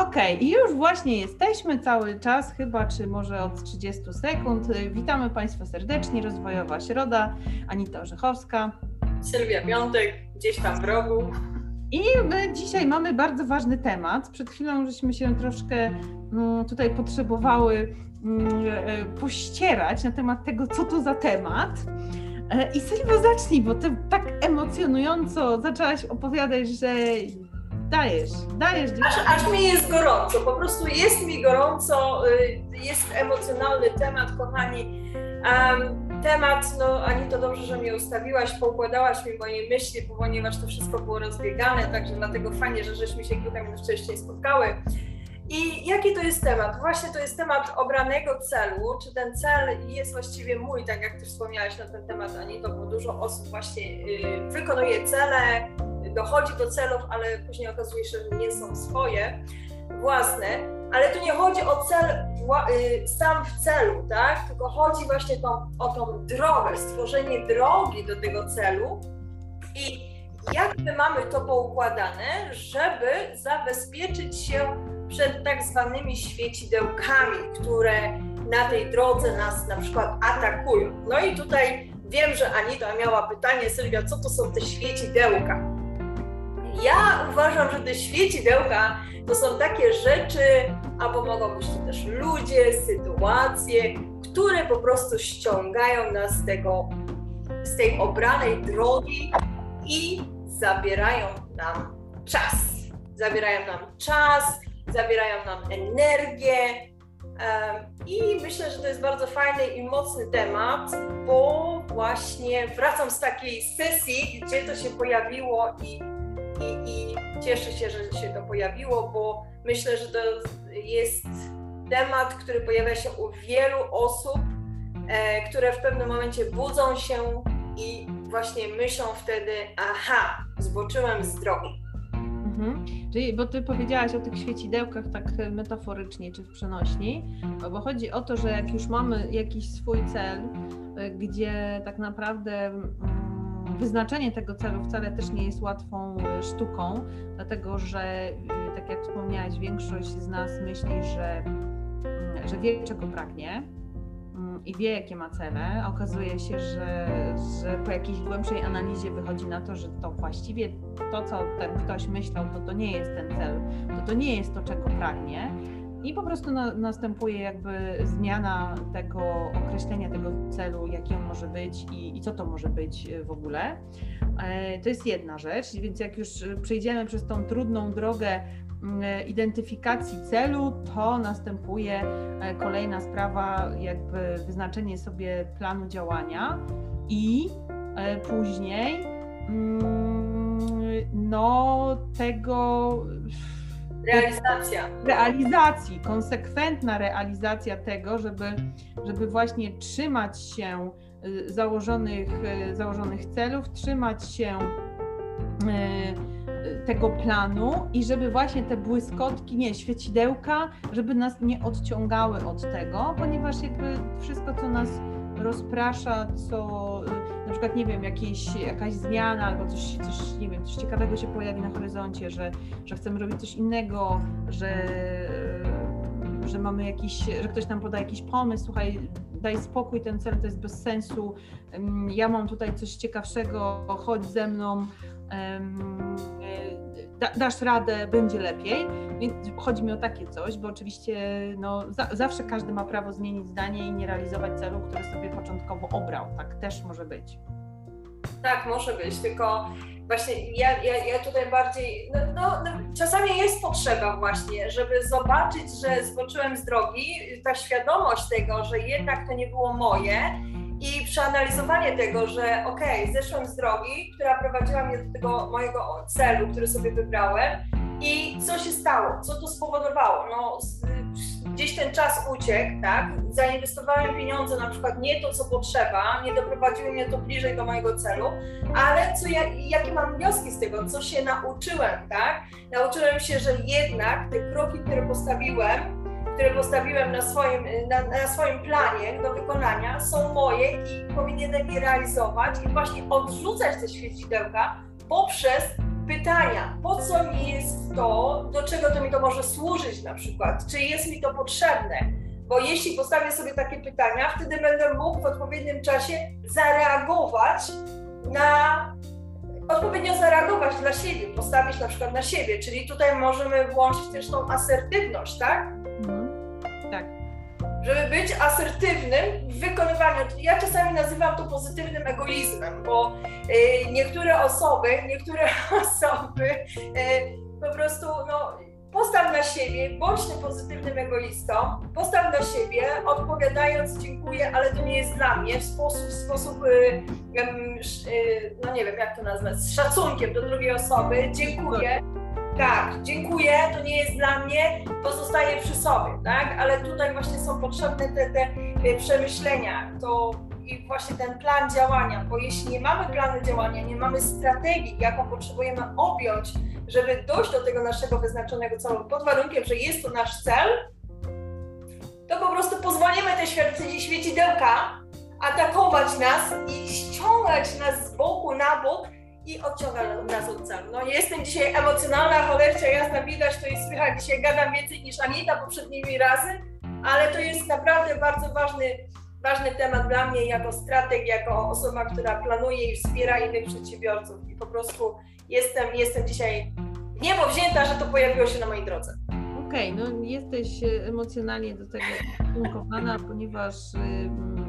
Okej, okay, i już właśnie jesteśmy cały czas, chyba czy może od 30 sekund. Witamy Państwa serdecznie, Rozwojowa Środa, Anita Orzechowska. Sylwia Piątek, gdzieś tam w rogu. I my dzisiaj mamy bardzo ważny temat. Przed chwilą żeśmy się troszkę mm, tutaj potrzebowały mm, e, pościerać na temat tego, co to za temat. E, I Sylwia, zacznij, bo ty tak emocjonująco zaczęłaś opowiadać, że dajesz, dajesz. Aż, aż mi jest gorąco, po prostu jest mi gorąco, y, jest emocjonalny temat, kochani. Um, temat, no Ani to dobrze, że mnie ustawiłaś, poukładałaś mi moje myśli, ponieważ to wszystko było rozbiegane, także dlatego fajnie, że żeśmy się kilka minut wcześniej spotkały. I jaki to jest temat? Właśnie to jest temat obranego celu. Czy ten cel jest właściwie mój, tak jak Ty wspomniałaś na ten temat, Anito, bo dużo osób właśnie y, wykonuje cele, dochodzi do celów, ale później okazuje się, że nie są swoje, własne. Ale tu nie chodzi o cel y, sam w celu, tak? Tylko chodzi właśnie tą, o tą drogę, stworzenie drogi do tego celu i jak my mamy to poukładane, żeby zabezpieczyć się przed tak zwanymi świecidełkami, które na tej drodze nas na przykład atakują. No i tutaj wiem, że Anita miała pytanie, Sylwia, co to są te świecidełka? Ja uważam, że te świecidełka to są takie rzeczy, albo mogą być to też ludzie, sytuacje, które po prostu ściągają nas z tego, z tej obranej drogi i zabierają nam czas. Zabierają nam czas, zabierają nam energię. I myślę, że to jest bardzo fajny i mocny temat, bo właśnie wracam z takiej sesji, gdzie to się pojawiło i, i, i cieszę się, że się to pojawiło, bo myślę, że to jest temat, który pojawia się u wielu osób, e, które w pewnym momencie budzą się i właśnie myślą wtedy, aha, zboczyłem z drogi. Mhm. Czyli, bo ty powiedziałaś o tych świecidełkach tak metaforycznie czy w przenośni, bo chodzi o to, że jak już mamy jakiś swój cel, y, gdzie tak naprawdę mm, wyznaczenie tego celu wcale też nie jest łatwą y, sztuką, dlatego że, y, tak jak wspomniałaś, większość z nas myśli, że, mm, że wie, czego pragnie i wie, jakie ma cele, okazuje się, że, że po jakiejś głębszej analizie wychodzi na to, że to właściwie to, co ten ktoś myślał, to to nie jest ten cel, to to nie jest to, czego pragnie. I po prostu na, następuje jakby zmiana tego określenia tego celu, jaki on może być i, i co to może być w ogóle. E, to jest jedna rzecz, więc jak już przejdziemy przez tą trudną drogę Mm, identyfikacji celu, to następuje e, kolejna sprawa, jakby wyznaczenie sobie planu działania i e, później mm, no tego realizacja. Realizacji, konsekwentna realizacja tego, żeby, żeby właśnie trzymać się e, założonych, założonych celów, trzymać się tego planu i żeby właśnie te błyskotki, nie, świecidełka, żeby nas nie odciągały od tego, ponieważ jakby wszystko, co nas rozprasza, co na przykład, nie wiem, jakieś, jakaś zmiana albo coś, coś, nie wiem, coś ciekawego się pojawi na horyzoncie, że, że chcemy robić coś innego, że, że mamy jakiś, że ktoś nam poda jakiś pomysł, słuchaj, daj spokój, ten cel to jest bez sensu, ja mam tutaj coś ciekawszego, chodź ze mną, da, dasz radę, będzie lepiej. Więc chodzi mi o takie coś, bo oczywiście no, za, zawsze każdy ma prawo zmienić zdanie i nie realizować celu, który sobie początkowo obrał. Tak też może być. Tak, może być, tylko właśnie ja, ja, ja tutaj bardziej, no, no, no, czasami jest potrzeba właśnie, żeby zobaczyć, że zboczyłem z drogi, ta świadomość tego, że jednak to nie było moje i przeanalizowanie tego, że okej, okay, zeszłem z drogi, która prowadziła mnie do tego mojego celu, który sobie wybrałem i co się stało, co to spowodowało? No, gdzieś ten czas uciekł, tak? Zainwestowałem pieniądze, na przykład nie to, co potrzeba, nie doprowadziły mnie to bliżej do mojego celu, ale co ja, jakie mam wnioski z tego, co się nauczyłem, tak? Nauczyłem się, że jednak te kroki, które postawiłem, które postawiłem na swoim, na, na, swoim planie do wykonania, są moje i powinienem je realizować i właśnie odrzucać te świecidełka poprzez pytania, po co mi jest to, do czego to mi to może służyć na przykład, czy jest mi to potrzebne, bo jeśli postawię sobie takie pytania, wtedy będę mógł w odpowiednim czasie zareagować na odpowiednio zareagować dla siebie, postawić na przykład na siebie, czyli tutaj możemy włączyć też tą asertywność, tak? Tak. Żeby być asertywnym w wykonywaniu. Ja czasami nazywam to pozytywnym egoizmem, bo y, niektóre osoby, niektóre osoby y, po prostu no, Postaw na siebie, bądź tym pozytywnym egoistą, postaw na siebie, odpowiadając dziękuję, ale to nie jest dla mnie, w sposób, w sposób y, no nie wiem jak to nazwać, z szacunkiem do drugiej osoby, dziękuję, tak, dziękuję, to nie jest dla mnie, pozostaje przy sobie, tak, ale tutaj właśnie są potrzebne te, te y, przemyślenia, to i właśnie ten plan działania, bo jeśli nie mamy planu działania, nie mamy strategii, jaką potrzebujemy objąć, żeby dojść do tego naszego wyznaczonego celu, pod warunkiem, że jest to nasz cel, to po prostu pozwolimy te świecidełka atakować nas i ściągać nas z boku na bok i odciąga nas od celu. No jestem dzisiaj emocjonalna, cholercia jasna, widać, to jest słychać, dzisiaj gadam więcej niż Anita poprzednimi razy, ale to jest naprawdę bardzo ważny ważny temat dla mnie jako strateg, jako osoba, która planuje i wspiera innych przedsiębiorców. I po prostu jestem, jestem dzisiaj niebo wzięta, że to pojawiło się na mojej drodze. Okej, okay, no jesteś e, emocjonalnie do tego ustosunkowana, ponieważ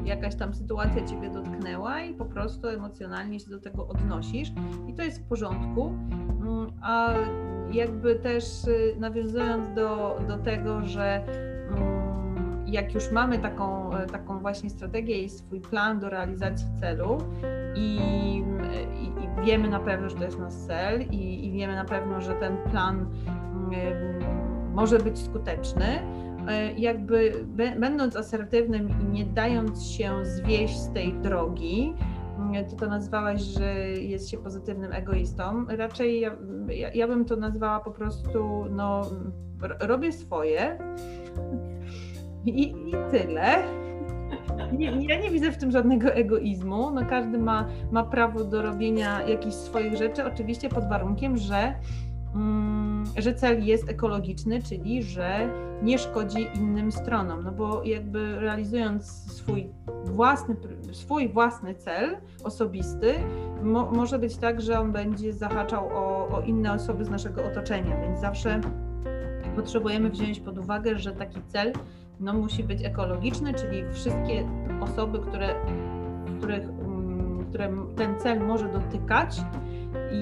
jakaś tam sytuacja Ciebie dotknęła i po prostu emocjonalnie się do tego odnosisz i to jest w porządku. Mm, a jakby też y, nawiązując do, do tego, że jak już mamy taką, e, taką właśnie strategię i swój plan do realizacji celu i, i, i wiemy na pewno, że to jest nasz cel i, i wiemy na pewno, że ten plan y, może być skuteczny, jakby będąc asertywnym i nie dając się zwieść z tej drogi, ty to nazwałaś, że jest się pozytywnym egoistą. Raczej ja, ja, ja bym to nazwała po prostu, no, robię swoje, i, i tyle. Nie, ja nie widzę w tym żadnego egoizmu. No każdy ma, ma prawo do robienia jakichś swoich rzeczy, oczywiście pod warunkiem, że, mm, że cel jest ekologiczny, czyli że nie szkodzi innym stronom. No bo jakby realizując swój własny, swój własny cel osobisty, mo, może być tak, że on będzie zahaczał o, o inne osoby z naszego otoczenia, więc zawsze potrzebujemy wziąć pod uwagę, że taki cel no, musi być ekologiczny, czyli wszystkie osoby, które, których, mm, które ten cel może dotykać,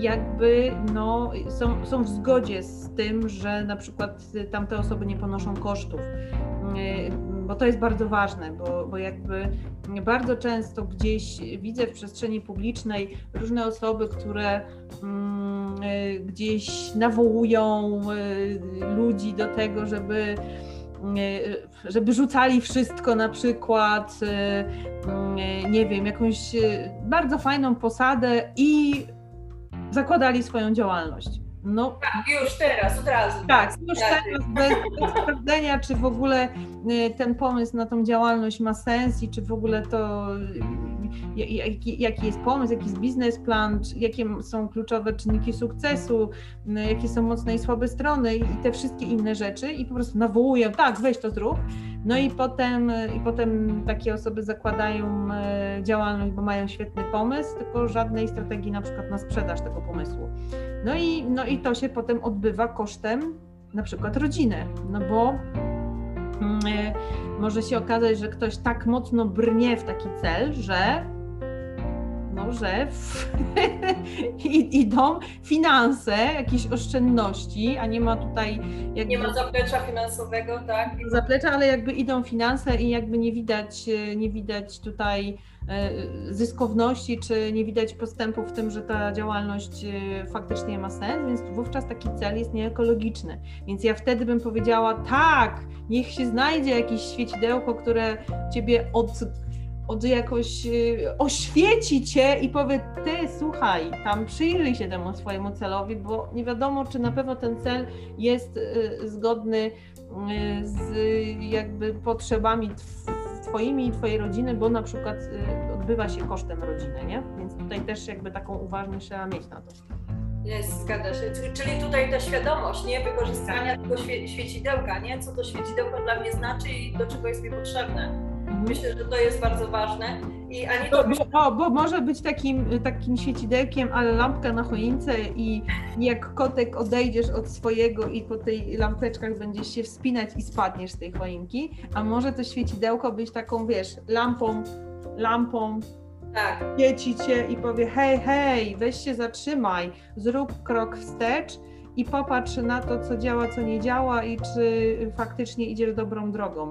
jakby no, są, są w zgodzie z tym, że na przykład tamte osoby nie ponoszą kosztów. Mm, bo to jest bardzo ważne, bo, bo jakby bardzo często gdzieś widzę w przestrzeni publicznej różne osoby, które mm, gdzieś nawołują y, ludzi do tego, żeby żeby rzucali wszystko na przykład, y, y, nie wiem, jakąś y, bardzo fajną posadę i zakładali swoją działalność. No, tak, już teraz, od razu. Tak, już tak. teraz, bez, bez sprawdzenia, czy w ogóle ten pomysł na tą działalność ma sens i czy w ogóle to jaki, jaki jest pomysł, jaki jest biznesplan, jakie są kluczowe czynniki sukcesu, jakie są mocne i słabe strony i te wszystkie inne rzeczy i po prostu nawołuję, tak, weź to zrób. No i potem, i potem takie osoby zakładają e, działalność, bo mają świetny pomysł, tylko żadnej strategii na przykład na sprzedaż tego pomysłu. No i, no i to się potem odbywa kosztem na przykład rodziny, no bo mm, e, może się okazać, że ktoś tak mocno brnie w taki cel, że że w, idą finanse, jakieś oszczędności, a nie ma tutaj jakby, Nie ma zaplecza finansowego, tak? Zaplecza, ale jakby idą finanse i jakby nie widać, nie widać tutaj e, zyskowności, czy nie widać postępu w tym, że ta działalność e, faktycznie ma sens, więc wówczas taki cel jest nieekologiczny. Więc ja wtedy bym powiedziała, tak, niech się znajdzie jakieś świecidełko, które ciebie od od jakoś y, oświeci cię i powie, ty słuchaj, tam przyjrzyj się temu swojemu celowi, bo nie wiadomo, czy na pewno ten cel jest y, zgodny y, z jakby potrzebami twoimi i twojej rodziny, bo na przykład odbywa się kosztem rodziny, nie? Więc tutaj też jakby taką uważność trzeba mieć na to. Jest, zgadza się. Czyli tutaj ta świadomość, nie? Wykorzystania tego świe świecidełka, nie? Co to świecidełko dla mnie znaczy i do czego jest mi potrzebne. Myślę, że to jest bardzo ważne. I Anito... Bo, bo, bo może być takim, takim świecidełkiem, ale lampka na choince i jak kotek odejdziesz od swojego i po tej lampeczkach będziesz się wspinać i spadniesz z tej choinki, a może to świecidełko być taką, wiesz, lampą, lampą tak. Dzieci cię i powie: hej, hej, weź się zatrzymaj, zrób krok wstecz i popatrz na to, co działa, co nie działa i czy faktycznie idziesz dobrą drogą.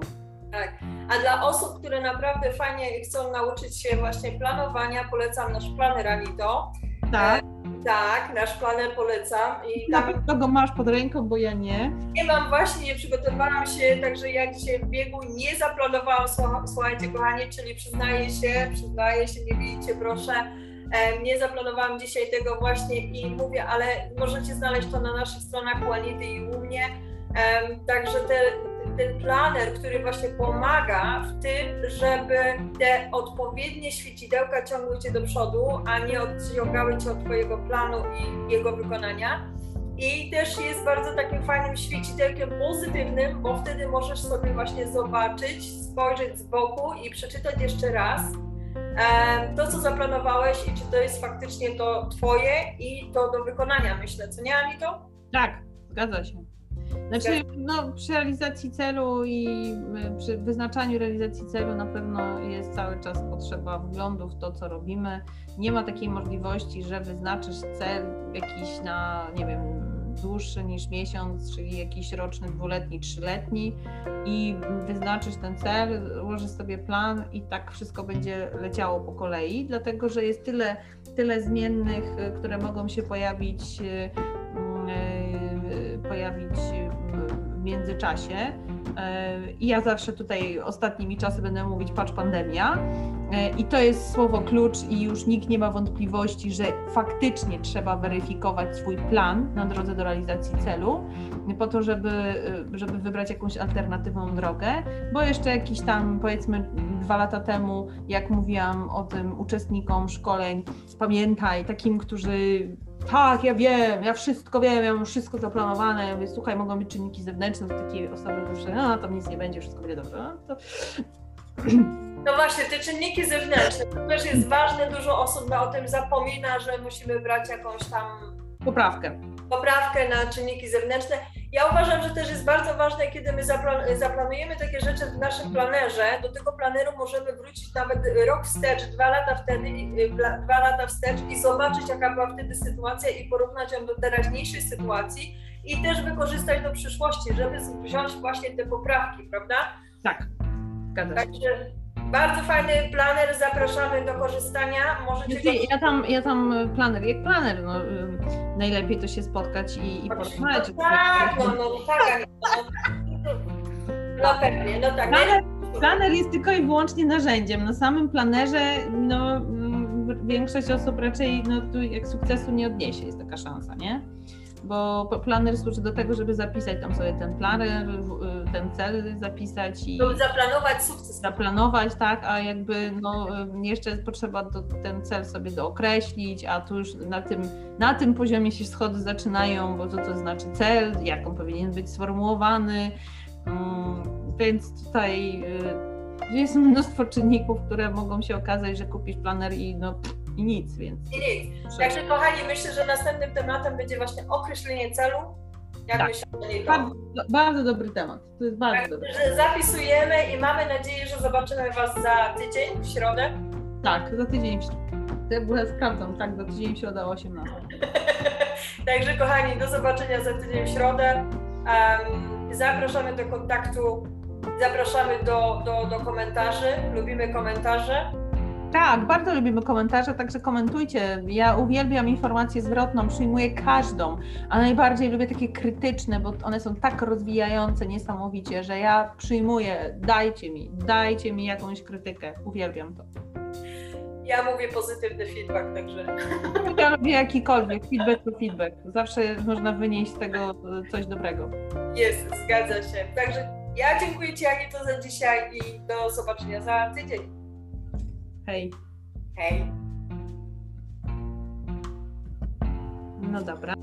Tak. A dla osób, które naprawdę fajnie chcą nauczyć się właśnie planowania, polecam nasz planer Anito. Tak. Tak, nasz planer polecam. I tam... Na pewno go masz pod ręką, bo ja nie. Nie mam właśnie, nie przygotowałam się, także ja dzisiaj w biegu nie zaplanowałam, słuchajcie kochani, czyli przyznaję się, przyznaję się, nie widzicie proszę, nie zaplanowałam dzisiaj tego właśnie i mówię, ale możecie znaleźć to na naszych stronach Juanity i u mnie. Także te, ten planer, który właśnie pomaga w tym, żeby te odpowiednie świecidełka ciągły cię do przodu, a nie odciągały cię od twojego planu i jego wykonania. I też jest bardzo takim fajnym świecidełkiem pozytywnym, bo wtedy możesz sobie właśnie zobaczyć, spojrzeć z boku i przeczytać jeszcze raz to, co zaplanowałeś i czy to jest faktycznie to twoje i to do wykonania, myślę, co nie, Anito? Tak, zgadza się. Znaczy, no, przy realizacji celu i y, przy wyznaczaniu realizacji celu na pewno jest cały czas potrzeba wglądu w to, co robimy. Nie ma takiej możliwości, że wyznaczysz cel jakiś na, nie wiem, dłuższy niż miesiąc, czyli jakiś roczny, dwuletni, trzyletni i wyznaczysz ten cel, ułożysz sobie plan i tak wszystko będzie leciało po kolei, dlatego że jest tyle, tyle zmiennych, y, które mogą się pojawić y, pojawić w międzyczasie. E, I ja zawsze tutaj ostatnimi czasy będę mówić patrz pandemia. E, I to jest słowo klucz i już nikt nie ma wątpliwości, że faktycznie trzeba weryfikować swój plan na drodze do realizacji celu, po to, żeby, żeby wybrać jakąś alternatywną drogę, bo jeszcze jakiś tam powiedzmy dwa lata temu, jak mówiłam o tym uczestnikom szkoleń, pamiętaj, takim, którzy tak, ja wiem, ja wszystko wiem, ja mam wszystko zaplanowane. Ja mówię, słuchaj, mogą być czynniki zewnętrzne, to takie osoby że no tam nic nie będzie, wszystko będzie dobrze. No, to... no właśnie, te czynniki zewnętrzne, to też jest ważne, dużo osób o tym zapomina, że musimy brać jakąś tam poprawkę. Poprawkę na czynniki zewnętrzne. Ja uważam, że też jest bardzo ważne, kiedy my zaplanujemy takie rzeczy w naszym planerze, do tego planeru możemy wrócić nawet rok wstecz, dwa lata wtedy, y, dwa lata wstecz i zobaczyć, jaka była wtedy sytuacja i porównać ją do teraźniejszej sytuacji i też wykorzystać do przyszłości, żeby wziąć właśnie te poprawki, prawda? Tak, zgadza się. Także bardzo fajny planer, zapraszamy do korzystania. Możecie ja, tam, ja tam planer, jak planer, no, y, najlepiej to się spotkać i, i porozmawiać. No tak, no, no tak, no, no pewnie, no tak. Planer, planer jest tylko i wyłącznie narzędziem. Na samym planerze no, mm, większość osób raczej no, tu jak sukcesu nie odniesie, jest taka szansa, nie? bo planer służy do tego, żeby zapisać tam sobie ten planer, ten cel zapisać i zaplanować sukces. Zaplanować, tak, a jakby no, y, jeszcze potrzeba do, ten cel sobie dookreślić, a tu już na tym, na tym poziomie się schody zaczynają, bo co to znaczy cel, jak on powinien być sformułowany, um, więc tutaj y, jest mnóstwo czynników, które mogą się okazać, że kupisz planer i no i nic, więc. I nic. Także kochani, myślę, że następnym tematem będzie właśnie określenie celu. Jak tak. myślicie bardzo, bardzo dobry temat. To jest bardzo tak, dobry. Że zapisujemy i mamy nadzieję, że zobaczymy Was za tydzień w środę. Tak, za tydzień w środę. Ja sprawdzam, tak, za tydzień w środę o 18. Także kochani, do zobaczenia za tydzień w środę. Um, zapraszamy do kontaktu, zapraszamy do, do, do komentarzy. Lubimy komentarze. Tak, bardzo lubimy komentarze, także komentujcie. Ja uwielbiam informację zwrotną, przyjmuję każdą, a najbardziej lubię takie krytyczne, bo one są tak rozwijające niesamowicie, że ja przyjmuję, dajcie mi, dajcie mi jakąś krytykę. Uwielbiam to. Ja mówię pozytywny feedback, także. Ja lubię jakikolwiek, feedback to feedback. Zawsze można wynieść z tego coś dobrego. Jest, zgadza się. Także ja dziękuję Ci Anito za dzisiaj i do zobaczenia za tydzień. Hej. Hej. No dobra.